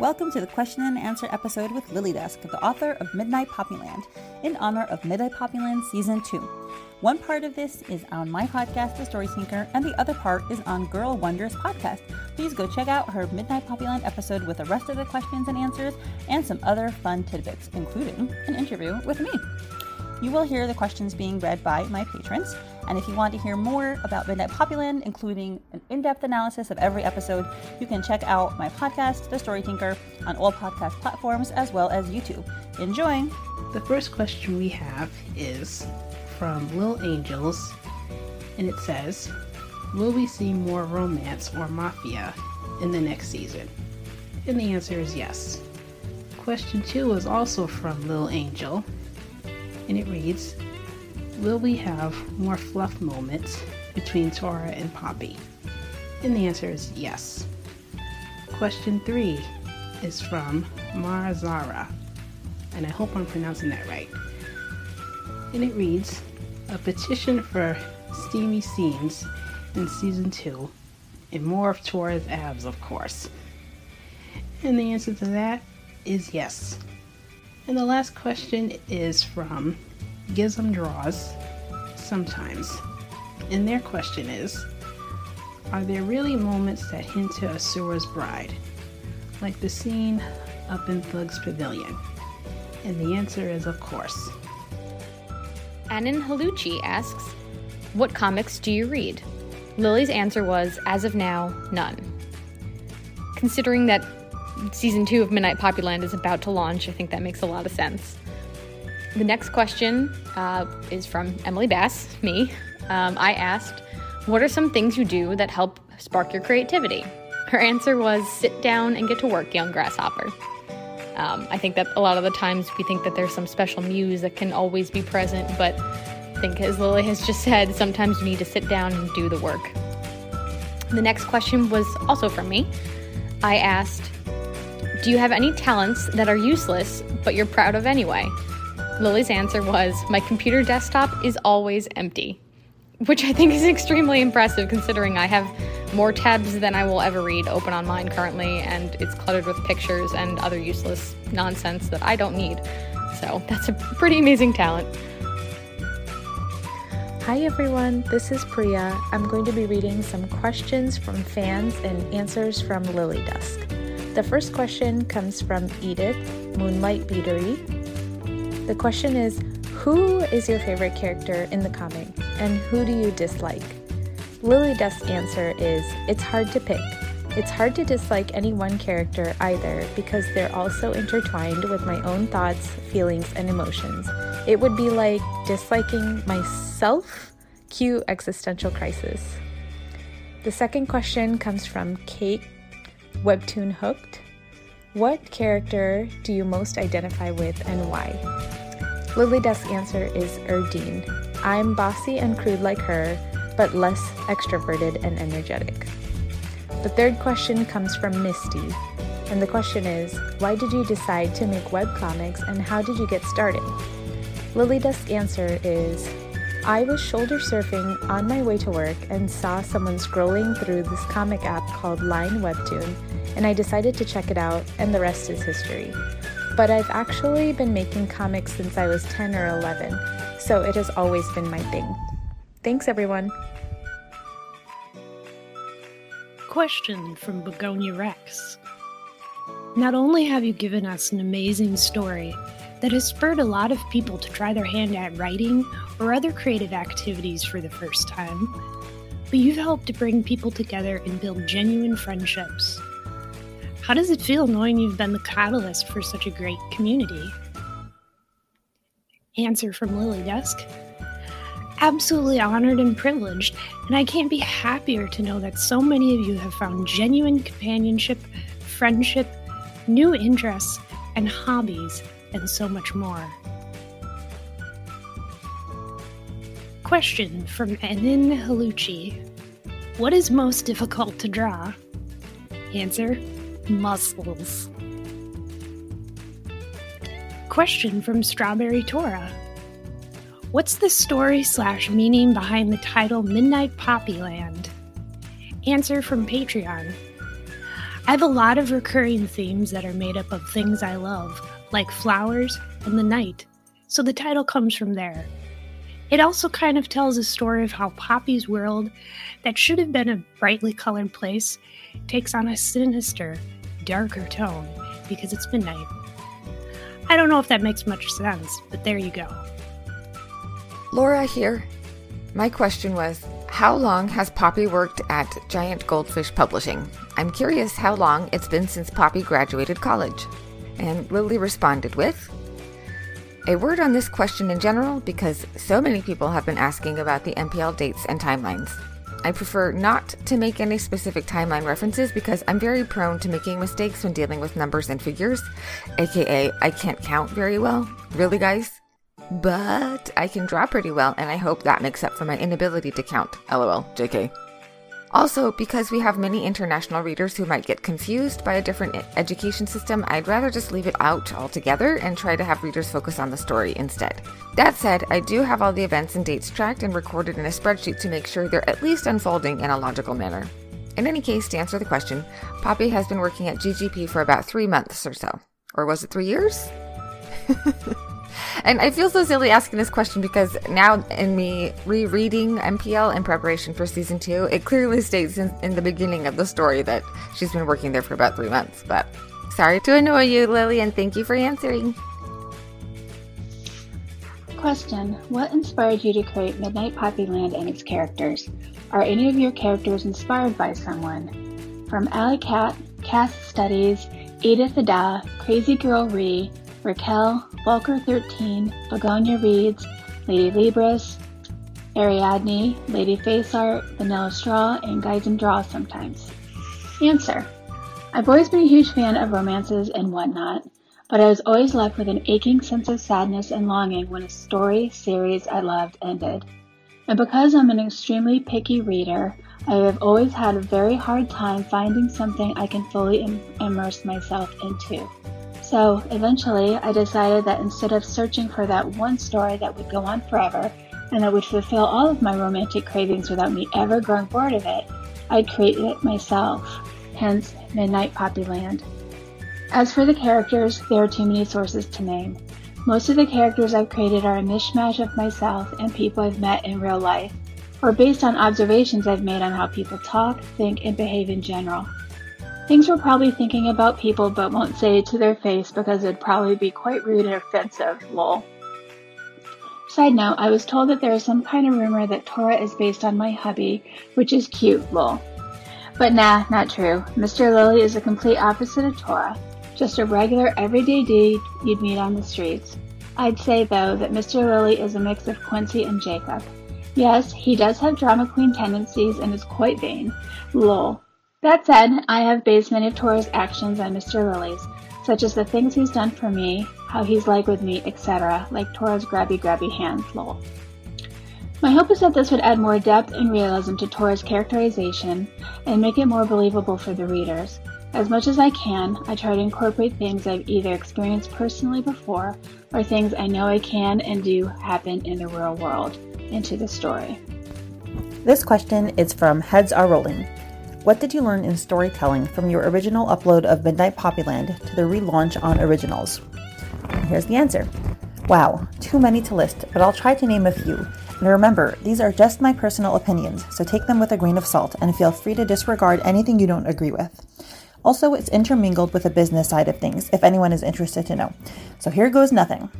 Welcome to the question and answer episode with Lily Dusk, the author of Midnight Poppyland, in honor of Midnight Poppyland Season 2. One part of this is on my podcast, The Story Tinker, and the other part is on Girl Wonders podcast. Please go check out her Midnight Poppyland episode with the rest of the questions and answers and some other fun tidbits, including an interview with me. You will hear the questions being read by my patrons. And if you want to hear more about Midnight Poppyland, including an in depth analysis of every episode, you can check out my podcast, The Story Tinker, on all podcast platforms as well as YouTube. Enjoy! The first question we have is from Lil Angels, and it says Will we see more romance or mafia in the next season? And the answer is yes. Question two is also from Lil Angel, and it reads Will we have more fluff moments between Tora and Poppy? And the answer is yes. Question three is from Marazara, and I hope I'm pronouncing that right. And it reads A petition for steamy scenes in season two, and more of Tora's abs, of course. And the answer to that is yes. And the last question is from Gizm Draws, sometimes. And their question is Are there really moments that hint to Asura's bride? Like the scene up in Thug's Pavilion? And the answer is, of course. Anan Haluchi asks, What comics do you read? Lily's answer was, as of now, none. Considering that season two of Midnight Poppyland is about to launch, I think that makes a lot of sense. The next question uh, is from Emily Bass, me. Um, I asked, What are some things you do that help spark your creativity? Her answer was, Sit down and get to work, young grasshopper. Um, I think that a lot of the times we think that there's some special muse that can always be present, but I think, as Lily has just said, sometimes you need to sit down and do the work. The next question was also from me. I asked, Do you have any talents that are useless but you're proud of anyway? Lily's answer was, My computer desktop is always empty, which I think is extremely impressive considering I have more tabs than I will ever read open on mine currently, and it's cluttered with pictures and other useless nonsense that I don't need. So that's a pretty amazing talent. Hi everyone, this is Priya. I'm going to be reading some questions from fans and answers from Lily Dusk. The first question comes from Edith, Moonlight Beatery. The question is Who is your favorite character in the comic, and who do you dislike? Lily Dusk's answer is It's hard to pick. It's hard to dislike any one character either because they're all so intertwined with my own thoughts, feelings, and emotions. It would be like disliking myself? Cue existential crisis. The second question comes from Kate, Webtoon Hooked. What character do you most identify with and why? Lily Dusk's answer is Erdine. I'm bossy and crude like her, but less extroverted and energetic. The third question comes from Misty, and the question is Why did you decide to make webcomics and how did you get started? Lily Dusk's answer is I was shoulder surfing on my way to work and saw someone scrolling through this comic app called Line Webtoon, and I decided to check it out, and the rest is history. But I've actually been making comics since I was 10 or 11, so it has always been my thing. Thanks, everyone. Question from Begonia Rex. Not only have you given us an amazing story that has spurred a lot of people to try their hand at writing or other creative activities for the first time, but you've helped to bring people together and build genuine friendships. How does it feel knowing you've been the catalyst for such a great community? Answer from Lily Dusk absolutely honored and privileged, and I can't be happier to know that so many of you have found genuine companionship, friendship, new interests, and hobbies, and so much more. Question from Enin Haluchi What is most difficult to draw? Answer Muscles. Question from Strawberry Tora What's the story slash meaning behind the title Midnight Poppyland? Answer from Patreon. I have a lot of recurring themes that are made up of things I love, like flowers and the night, so the title comes from there. It also kind of tells a story of how Poppy's world, that should have been a brightly colored place, takes on a sinister, darker tone because it's midnight. I don't know if that makes much sense, but there you go. Laura here. My question was How long has Poppy worked at Giant Goldfish Publishing? I'm curious how long it's been since Poppy graduated college. And Lily responded with A word on this question in general because so many people have been asking about the MPL dates and timelines. I prefer not to make any specific timeline references because I'm very prone to making mistakes when dealing with numbers and figures, aka, I can't count very well. Really, guys? But I can draw pretty well, and I hope that makes up for my inability to count. LOL, JK. Also, because we have many international readers who might get confused by a different education system, I'd rather just leave it out altogether and try to have readers focus on the story instead. That said, I do have all the events and dates tracked and recorded in a spreadsheet to make sure they're at least unfolding in a logical manner. In any case, to answer the question, Poppy has been working at GGP for about three months or so. Or was it three years? And I feel so silly asking this question because now, in me rereading MPL in preparation for season two, it clearly states in, in, the beginning of the story that she's been working there for about three months. But sorry to annoy you, Lily, and thank you for answering. Question What inspired you to create Midnight Poppyland and its characters? Are any of your characters inspired by someone? From Alley Cat, Cass Studies, Edith Ada, Crazy Girl Ree, Raquel, Volker 13, Begonia Reads, Lady Libris, Ariadne, Lady Face Art, Vanilla Straw, and Guys and Draw sometimes. Answer. I've always been a huge fan of romances and whatnot, but I was always left with an aching sense of sadness and longing when a story series I loved ended. And because I'm an extremely picky reader, I have always had a very hard time finding something I can fully Im- immerse myself into. So eventually, I decided that instead of searching for that one story that would go on forever and that would fulfill all of my romantic cravings without me ever growing bored of it, I'd create it myself, hence Midnight Poppyland. As for the characters, there are too many sources to name. Most of the characters I've created are a mishmash of myself and people I've met in real life, or based on observations I've made on how people talk, think, and behave in general. Things we're probably thinking about people but won't say to their face because it'd probably be quite rude and offensive, lol. Side note, I was told that there is some kind of rumor that Tora is based on my hubby, which is cute, lol. But nah, not true. Mr. Lily is the complete opposite of Tora, just a regular everyday dude you'd meet on the streets. I'd say, though, that Mr. Lily is a mix of Quincy and Jacob. Yes, he does have drama queen tendencies and is quite vain. Lol. That said, I have based many of Tora's actions on Mr. Lily's, such as the things he's done for me, how he's like with me, etc., like Tora's grabby grabby hands, lol. My hope is that this would add more depth and realism to Tora's characterization and make it more believable for the readers. As much as I can, I try to incorporate things I've either experienced personally before or things I know I can and do happen in the real world into the story. This question is from Heads Are Rolling. What did you learn in storytelling from your original upload of Midnight Poppyland to the relaunch on Originals? Here's the answer. Wow, too many to list, but I'll try to name a few. And remember, these are just my personal opinions, so take them with a grain of salt and feel free to disregard anything you don't agree with. Also, it's intermingled with the business side of things if anyone is interested to know. So here goes nothing.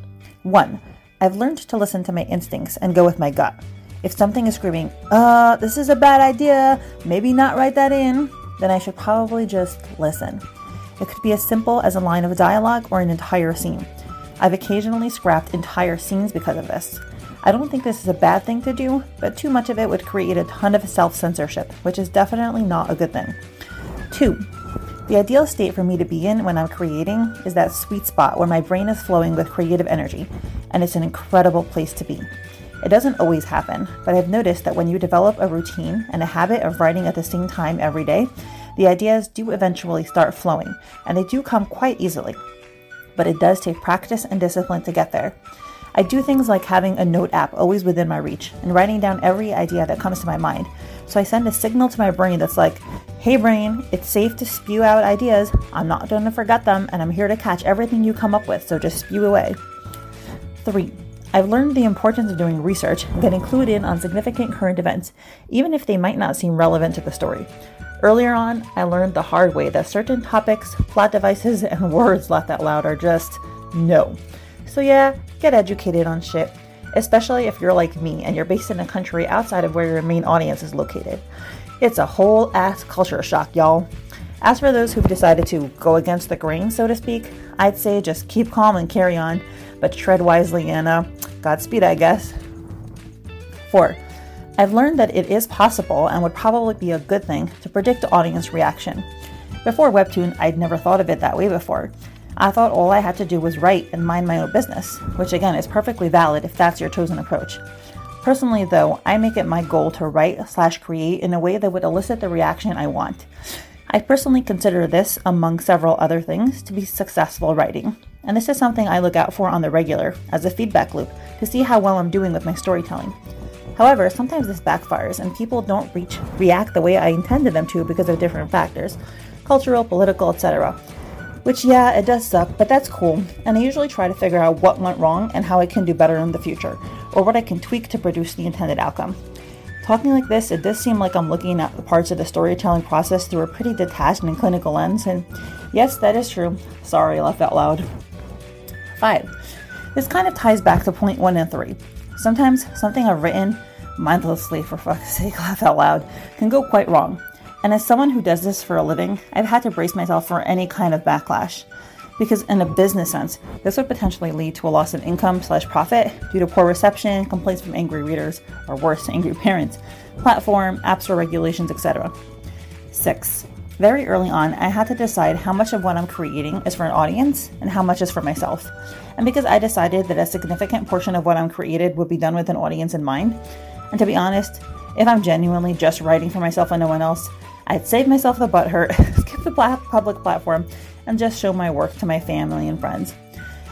1. I've learned to listen to my instincts and go with my gut. If something is screaming, uh, this is a bad idea, maybe not write that in, then I should probably just listen. It could be as simple as a line of dialogue or an entire scene. I've occasionally scrapped entire scenes because of this. I don't think this is a bad thing to do, but too much of it would create a ton of self censorship, which is definitely not a good thing. 2. The ideal state for me to be in when I'm creating is that sweet spot where my brain is flowing with creative energy, and it's an incredible place to be. It doesn't always happen, but I've noticed that when you develop a routine and a habit of writing at the same time every day, the ideas do eventually start flowing, and they do come quite easily. But it does take practice and discipline to get there. I do things like having a note app always within my reach and writing down every idea that comes to my mind. So I send a signal to my brain that's like, hey brain, it's safe to spew out ideas. I'm not going to forget them, and I'm here to catch everything you come up with, so just spew away. 3. I've learned the importance of doing research getting clued in on significant current events, even if they might not seem relevant to the story. Earlier on, I learned the hard way that certain topics, plot devices, and words laughed out loud are just no. So, yeah, get educated on shit, especially if you're like me and you're based in a country outside of where your main audience is located. It's a whole ass culture shock, y'all. As for those who've decided to go against the grain, so to speak, I'd say just keep calm and carry on, but tread wisely and Godspeed, I guess. 4. I've learned that it is possible and would probably be a good thing to predict audience reaction. Before Webtoon, I'd never thought of it that way before. I thought all I had to do was write and mind my own business, which again is perfectly valid if that's your chosen approach. Personally, though, I make it my goal to write slash create in a way that would elicit the reaction I want. I personally consider this, among several other things, to be successful writing. And this is something I look out for on the regular, as a feedback loop, to see how well I'm doing with my storytelling. However, sometimes this backfires and people don't reach react the way I intended them to because of different factors cultural, political, etc. Which, yeah, it does suck, but that's cool, and I usually try to figure out what went wrong and how I can do better in the future, or what I can tweak to produce the intended outcome. Talking like this, it does seem like I'm looking at the parts of the storytelling process through a pretty detached and clinical lens, and yes, that is true. Sorry, I laughed out loud. 5. This kind of ties back to point 1 and 3. Sometimes something I've written, mindlessly for fuck's sake, laugh out loud, can go quite wrong. And as someone who does this for a living, I've had to brace myself for any kind of backlash. Because in a business sense, this would potentially lead to a loss of income slash profit due to poor reception, complaints from angry readers, or worse, angry parents, platform, app store regulations, etc. 6. Very early on, I had to decide how much of what I'm creating is for an audience and how much is for myself. And because I decided that a significant portion of what I'm created would be done with an audience in mind, and to be honest, if I'm genuinely just writing for myself and no one else, I'd save myself the butthurt, skip the public platform, and just show my work to my family and friends.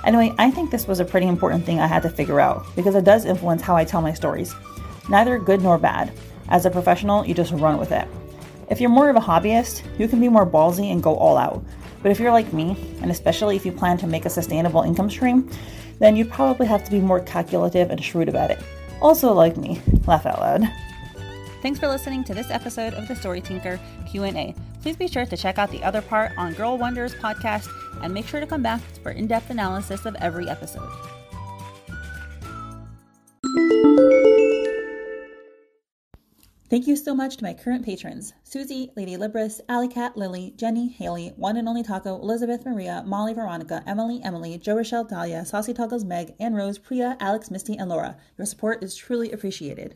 Anyway, I think this was a pretty important thing I had to figure out because it does influence how I tell my stories. Neither good nor bad. As a professional, you just run with it. If you're more of a hobbyist, you can be more ballsy and go all out. But if you're like me, and especially if you plan to make a sustainable income stream, then you probably have to be more calculative and shrewd about it. Also like me, laugh out loud. Thanks for listening to this episode of the Story Tinker Q&A. Please be sure to check out the other part on Girl Wonders podcast and make sure to come back for in-depth analysis of every episode. Thank you so much to my current patrons Susie, Lady Libris, Alley Cat, Lily, Jenny, Haley, One and Only Taco, Elizabeth Maria, Molly Veronica, Emily, Emily, Joe Rochelle, Dahlia, Saucy Toggles, Meg, Ann Rose, Priya, Alex, Misty, and Laura. Your support is truly appreciated.